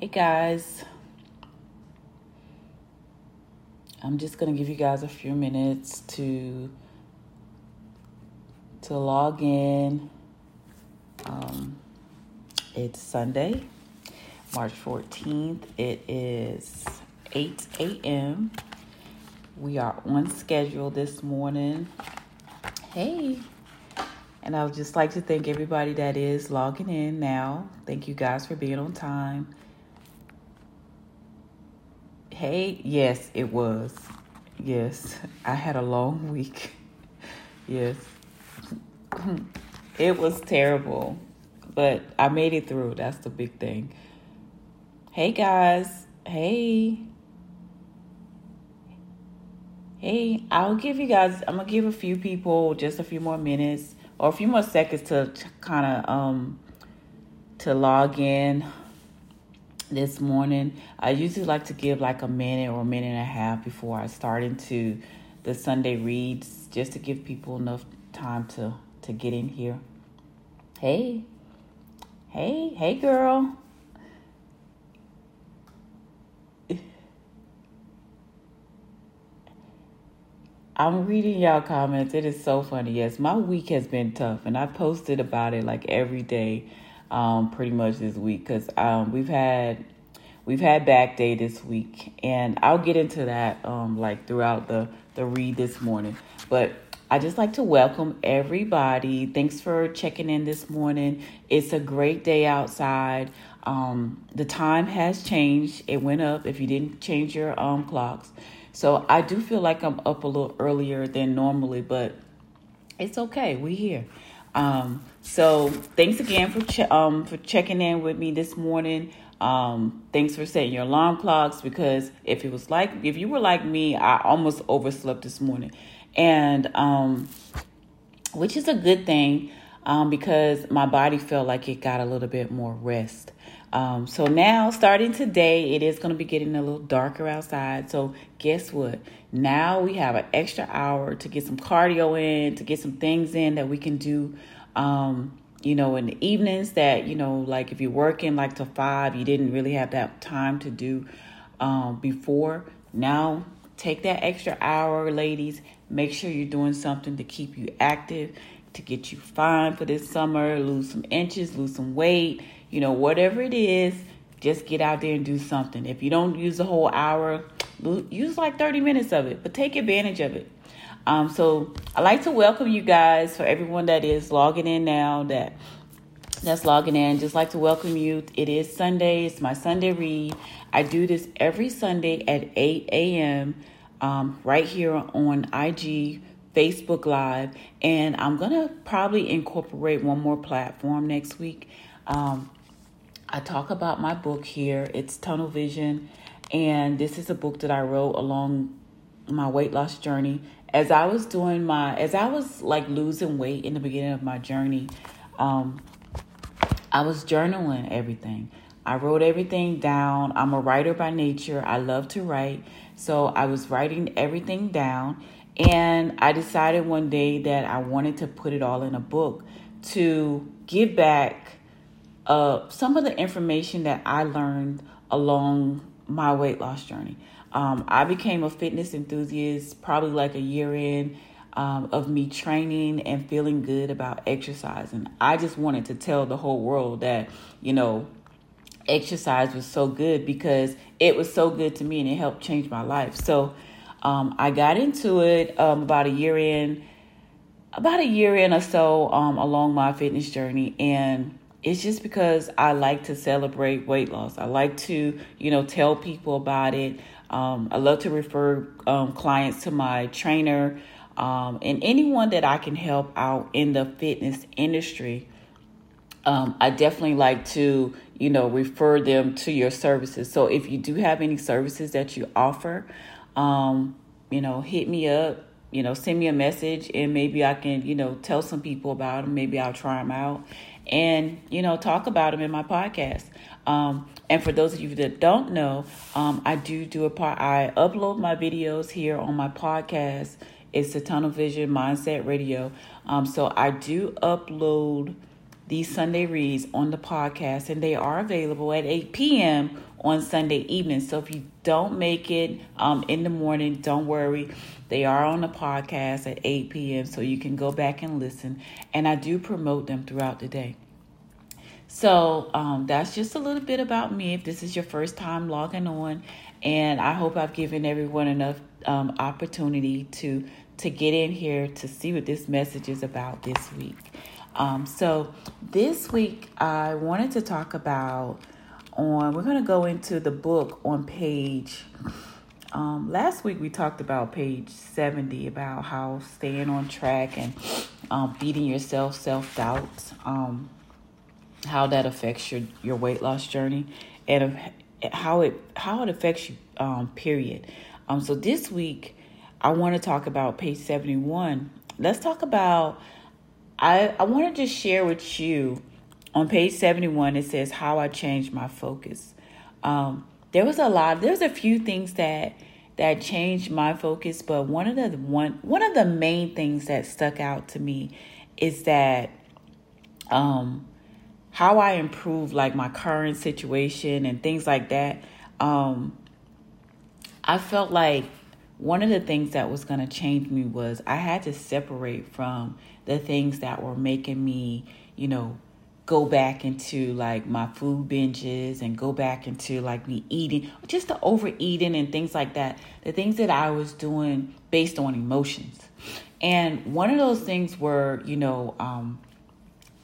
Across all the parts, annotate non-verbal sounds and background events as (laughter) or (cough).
Hey guys, I'm just gonna give you guys a few minutes to to log in. Um, it's Sunday, March 14th. It is 8 a.m. We are on schedule this morning. Hey. And I would just like to thank everybody that is logging in now. Thank you guys for being on time. Hey, yes, it was. Yes, I had a long week. Yes. It was terrible, but I made it through. That's the big thing. Hey, guys. Hey. Hey, I'll give you guys, I'm going to give a few people just a few more minutes or a few more seconds to kind of um to log in this morning. I usually like to give like a minute or a minute and a half before I start into the Sunday reads, just to give people enough time to to get in here. Hey, hey, hey, girl. (laughs) I'm reading y'all comments. It is so funny. Yes, my week has been tough, and I posted about it like every day um, pretty much this week because um, we've had we've had back day this week, and I'll get into that um, like throughout the the read this morning. But I just like to welcome everybody. Thanks for checking in this morning. It's a great day outside. Um, the time has changed. It went up. If you didn't change your um, clocks, so I do feel like I'm up a little earlier than normally, but it's okay. We're here. Um, so thanks again for um, for checking in with me this morning. Um, thanks for setting your alarm clocks because if it was like if you were like me, I almost overslept this morning, and um, which is a good thing um, because my body felt like it got a little bit more rest. Um, so now, starting today, it is going to be getting a little darker outside. So guess what? Now we have an extra hour to get some cardio in, to get some things in that we can do. Um, you know, in the evenings that you know, like if you're working like till five, you didn't really have that time to do um, before. Now take that extra hour, ladies. Make sure you're doing something to keep you active, to get you fine for this summer. Lose some inches, lose some weight you know, whatever it is, just get out there and do something. If you don't use the whole hour, use like 30 minutes of it, but take advantage of it. Um, so I like to welcome you guys for everyone that is logging in now that that's logging in. Just like to welcome you. It is Sunday. It's my Sunday read. I do this every Sunday at 8 a.m. Um, right here on IG, Facebook Live, and I'm gonna probably incorporate one more platform next week. Um, I talk about my book here. It's Tunnel Vision, and this is a book that I wrote along my weight loss journey. As I was doing my, as I was like losing weight in the beginning of my journey, um, I was journaling everything. I wrote everything down. I'm a writer by nature. I love to write. So I was writing everything down. And I decided one day that I wanted to put it all in a book to give back uh, some of the information that I learned along my weight loss journey. Um, I became a fitness enthusiast probably like a year in um, of me training and feeling good about exercise. And I just wanted to tell the whole world that, you know, exercise was so good because it was so good to me and it helped change my life. So um, I got into it um, about a year in, about a year in or so um, along my fitness journey. And it's just because I like to celebrate weight loss. I like to, you know, tell people about it. Um, I love to refer um, clients to my trainer um, and anyone that I can help out in the fitness industry. Um, I definitely like to, you know, refer them to your services. So if you do have any services that you offer, um, you know, hit me up you know, send me a message and maybe I can, you know, tell some people about them. Maybe I'll try them out and you know talk about them in my podcast. Um, and for those of you that don't know, um, I do do a part. I upload my videos here on my podcast. It's the Tunnel Vision Mindset Radio. Um, so I do upload these Sunday reads on the podcast, and they are available at 8 p.m. on Sunday evening. So if you don't make it um, in the morning, don't worry. They are on the podcast at 8 p.m. so you can go back and listen. And I do promote them throughout the day. So um, that's just a little bit about me. If this is your first time logging on, and I hope I've given everyone enough um, opportunity to to get in here to see what this message is about this week. Um, so this week I wanted to talk about on. We're going to go into the book on page. Um, last week we talked about page 70 about how staying on track and um, beating yourself, self doubt. Um, how that affects your, your weight loss journey and how it how it affects you um, period um so this week i want to talk about page 71 let's talk about i i want to just share with you on page 71 it says how i changed my focus. Um there was a lot there's a few things that that changed my focus but one of the one one of the main things that stuck out to me is that um how I improve like my current situation and things like that, um, I felt like one of the things that was going to change me was I had to separate from the things that were making me, you know, go back into like my food binges and go back into like me eating, just the overeating and things like that. The things that I was doing based on emotions. And one of those things were, you know, um,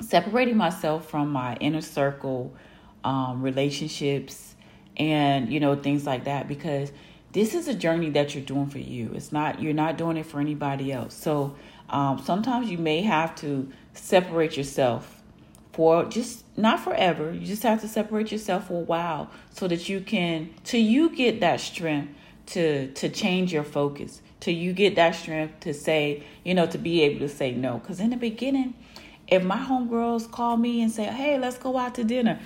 separating myself from my inner circle um, relationships and you know things like that because this is a journey that you're doing for you it's not you're not doing it for anybody else so um, sometimes you may have to separate yourself for just not forever you just have to separate yourself for a while so that you can till you get that strength to to change your focus till you get that strength to say you know to be able to say no because in the beginning if my homegirls call me and say, hey, let's go out to dinner,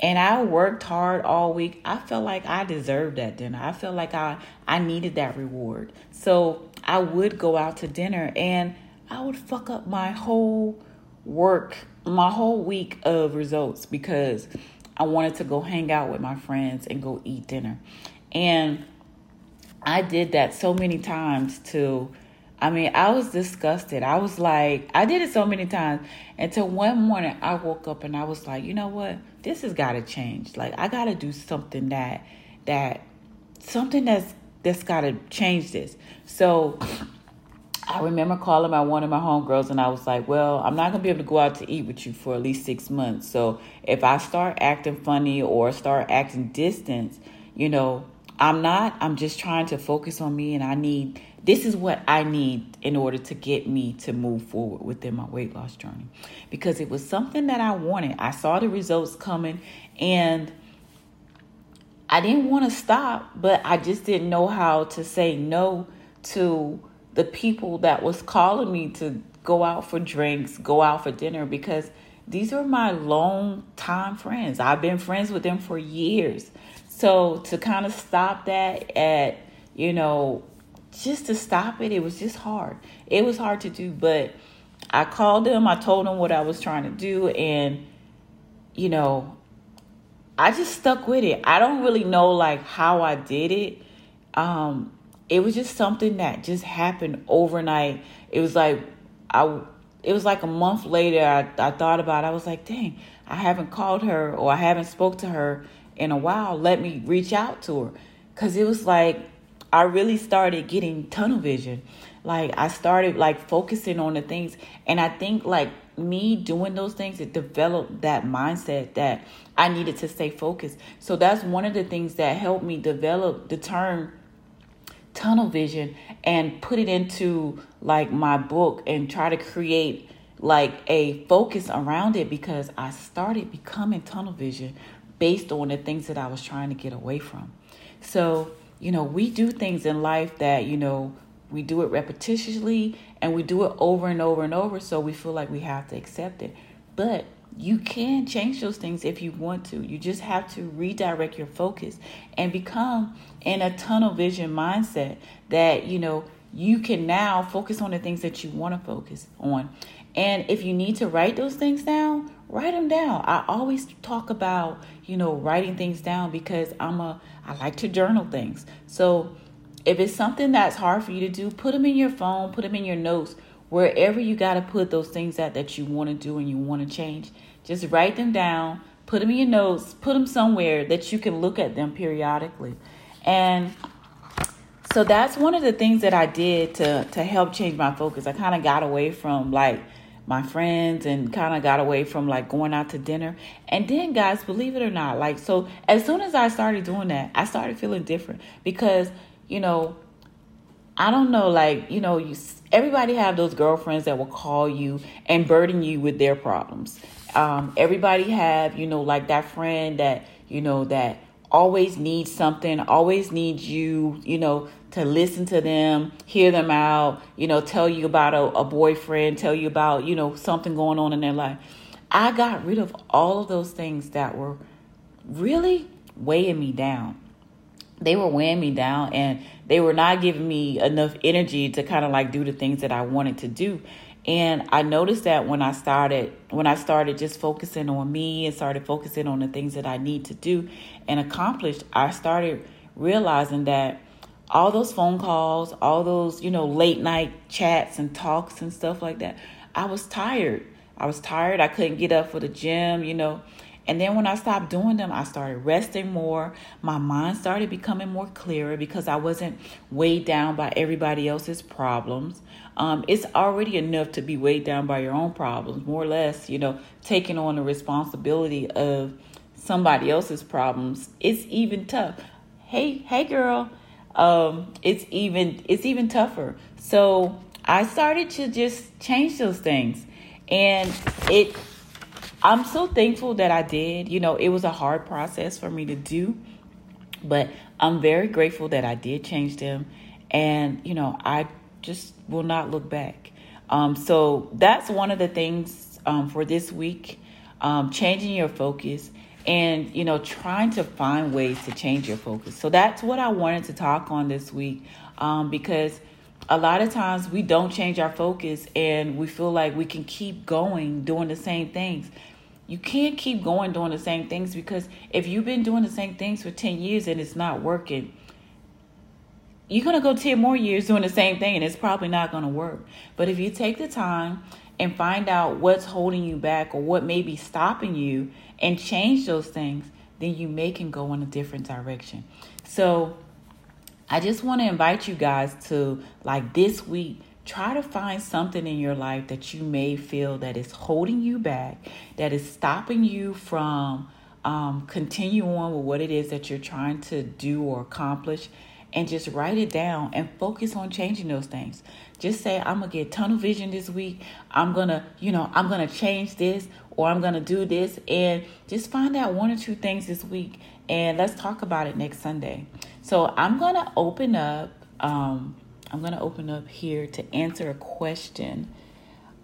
and I worked hard all week, I felt like I deserved that dinner. I felt like I, I needed that reward. So I would go out to dinner and I would fuck up my whole work, my whole week of results because I wanted to go hang out with my friends and go eat dinner. And I did that so many times to I mean, I was disgusted. I was like, I did it so many times until one morning I woke up and I was like, you know what? This has got to change. Like, I got to do something that that something that's that's got to change this. So I remember calling my one of my homegirls and I was like, well, I'm not gonna be able to go out to eat with you for at least six months. So if I start acting funny or start acting distant, you know, I'm not. I'm just trying to focus on me, and I need this is what I need in order to get me to move forward within my weight loss journey because it was something that I wanted. I saw the results coming, and I didn't want to stop, but I just didn't know how to say no to the people that was calling me to go out for drinks, go out for dinner because these are my long time friends. I've been friends with them for years. So to kind of stop that at, you know, just to stop it, it was just hard. It was hard to do, but I called them, I told them what I was trying to do, and, you know, I just stuck with it. I don't really know like how I did it. Um, it was just something that just happened overnight. It was like I it was like a month later I, I thought about it. I was like, dang, I haven't called her or I haven't spoke to her in a while, let me reach out to her. Cause it was like I really started getting tunnel vision. Like I started like focusing on the things and I think like me doing those things it developed that mindset that I needed to stay focused. So that's one of the things that helped me develop the term tunnel vision and put it into like my book and try to create like a focus around it because I started becoming tunnel vision based on the things that I was trying to get away from. So, you know, we do things in life that, you know, we do it repetitiously and we do it over and over and over. So we feel like we have to accept it. But you can change those things if you want to. You just have to redirect your focus and become in a tunnel vision mindset that, you know, you can now focus on the things that you want to focus on. And if you need to write those things down, write them down. I always talk about, you know, writing things down because I'm a I like to journal things. So if it's something that's hard for you to do, put them in your phone, put them in your notes, wherever you got to put those things at that you want to do and you want to change. Just write them down, put them in your notes, put them somewhere that you can look at them periodically. And so that's one of the things that I did to to help change my focus. I kind of got away from like my friends and kind of got away from like going out to dinner. And then, guys, believe it or not, like, so as soon as I started doing that, I started feeling different because, you know, I don't know, like, you know, you everybody have those girlfriends that will call you and burden you with their problems. Um, everybody have, you know, like that friend that, you know, that always needs something, always needs you, you know, to listen to them, hear them out, you know, tell you about a, a boyfriend, tell you about, you know, something going on in their life. I got rid of all of those things that were really weighing me down. They were weighing me down and they were not giving me enough energy to kind of like do the things that I wanted to do. And I noticed that when I started when I started just focusing on me and started focusing on the things that I need to do and accomplish, I started realizing that all those phone calls, all those, you know, late night chats and talks and stuff like that, I was tired. I was tired. I couldn't get up for the gym, you know. And then when I stopped doing them, I started resting more. My mind started becoming more clearer because I wasn't weighed down by everybody else's problems. Um, it's already enough to be weighed down by your own problems, more or less, you know, taking on the responsibility of somebody else's problems. It's even tough. Hey, hey, girl, um, it's even it's even tougher. So I started to just change those things, and it. I'm so thankful that I did. You know, it was a hard process for me to do, but I'm very grateful that I did change them, and you know, I just will not look back. Um, so that's one of the things um, for this week. Um, changing your focus and you know trying to find ways to change your focus so that's what i wanted to talk on this week um, because a lot of times we don't change our focus and we feel like we can keep going doing the same things you can't keep going doing the same things because if you've been doing the same things for 10 years and it's not working you're going to go 10 more years doing the same thing and it's probably not going to work but if you take the time and find out what's holding you back or what may be stopping you and change those things, then you may can go in a different direction. So I just want to invite you guys to like this week try to find something in your life that you may feel that is holding you back, that is stopping you from um, on with what it is that you're trying to do or accomplish and just write it down and focus on changing those things. Just say, I'm gonna get tunnel vision this week. I'm gonna, you know, I'm gonna change this or I'm gonna do this. And just find out one or two things this week and let's talk about it next Sunday. So I'm gonna open up, um, I'm gonna open up here to answer a question.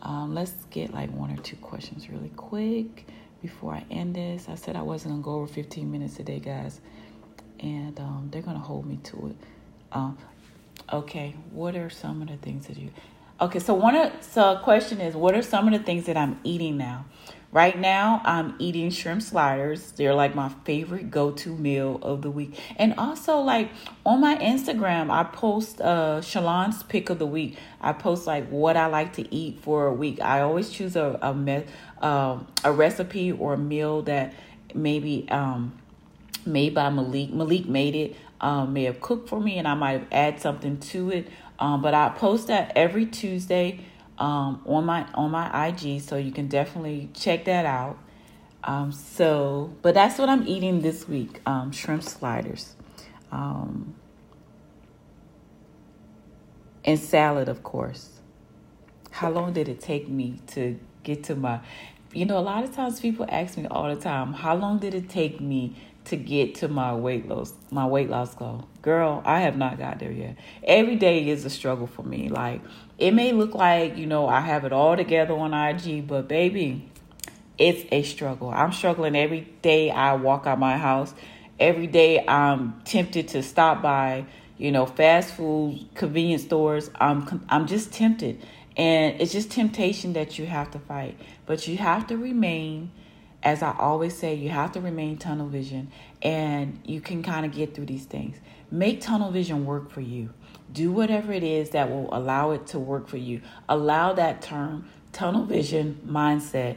Um, let's get like one or two questions really quick before I end this. I said I wasn't gonna go over 15 minutes today, guys and um, they're going to hold me to it. Um, okay, what are some of the things that you? Okay, so one of so question is, what are some of the things that I'm eating now? Right now, I'm eating shrimp sliders. They're like my favorite go-to meal of the week. And also, like on my Instagram, I post uh Shalon's pick of the week. I post like what I like to eat for a week. I always choose a a, me, uh, a recipe or a meal that maybe um made by Malik. Malik made it, um, may have cooked for me, and I might have add something to it. Um, but I post that every Tuesday um, on my on my IG, so you can definitely check that out. Um, so, but that's what I'm eating this week: um, shrimp sliders, um, and salad, of course. How long did it take me to get to my? You know, a lot of times people ask me all the time, how long did it take me to get to my weight loss my weight loss goal. Girl, I have not got there yet. Every day is a struggle for me. Like it may look like, you know, I have it all together on IG, but baby, it's a struggle. I'm struggling every day I walk out my house. Every day I'm tempted to stop by, you know, fast food convenience stores. I'm I'm just tempted. And it's just temptation that you have to fight. But you have to remain, as I always say, you have to remain tunnel vision and you can kind of get through these things. Make tunnel vision work for you. Do whatever it is that will allow it to work for you. Allow that term, tunnel vision mindset,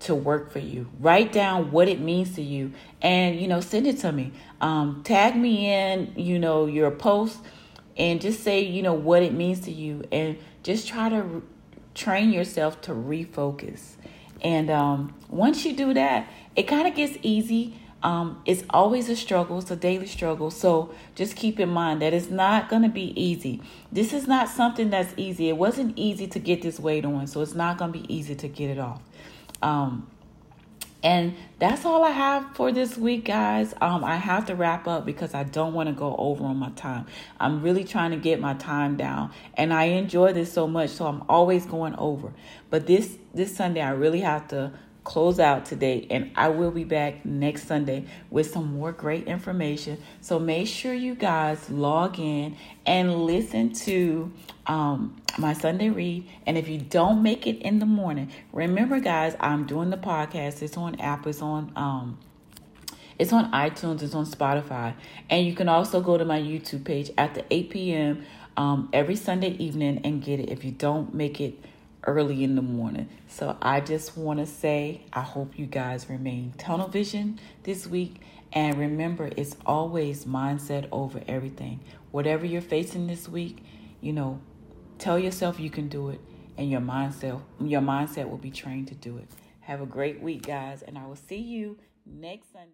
to work for you. Write down what it means to you and, you know, send it to me. Um, tag me in, you know, your post and just say, you know, what it means to you and just try to re- train yourself to refocus. And um, once you do that, it kind of gets easy. Um, it's always a struggle, it's a daily struggle. So just keep in mind that it's not going to be easy. This is not something that's easy. It wasn't easy to get this weight on, so it's not going to be easy to get it off. Um, and that's all I have for this week, guys. Um, I have to wrap up because I don't want to go over on my time. I'm really trying to get my time down, and I enjoy this so much, so I'm always going over. But this this Sunday, I really have to close out today, and I will be back next Sunday with some more great information. So make sure you guys log in and listen to um, my Sunday read. And if you don't make it in the morning, remember, guys, I'm doing the podcast. It's on Apple. It's on um, it's on iTunes. It's on Spotify, and you can also go to my YouTube page at the 8 p.m. Um, every Sunday evening and get it. If you don't make it early in the morning. So I just want to say I hope you guys remain tunnel vision this week. And remember, it's always mindset over everything. Whatever you're facing this week, you know, tell yourself you can do it, and your mindset your mindset will be trained to do it. Have a great week, guys, and I will see you next Sunday.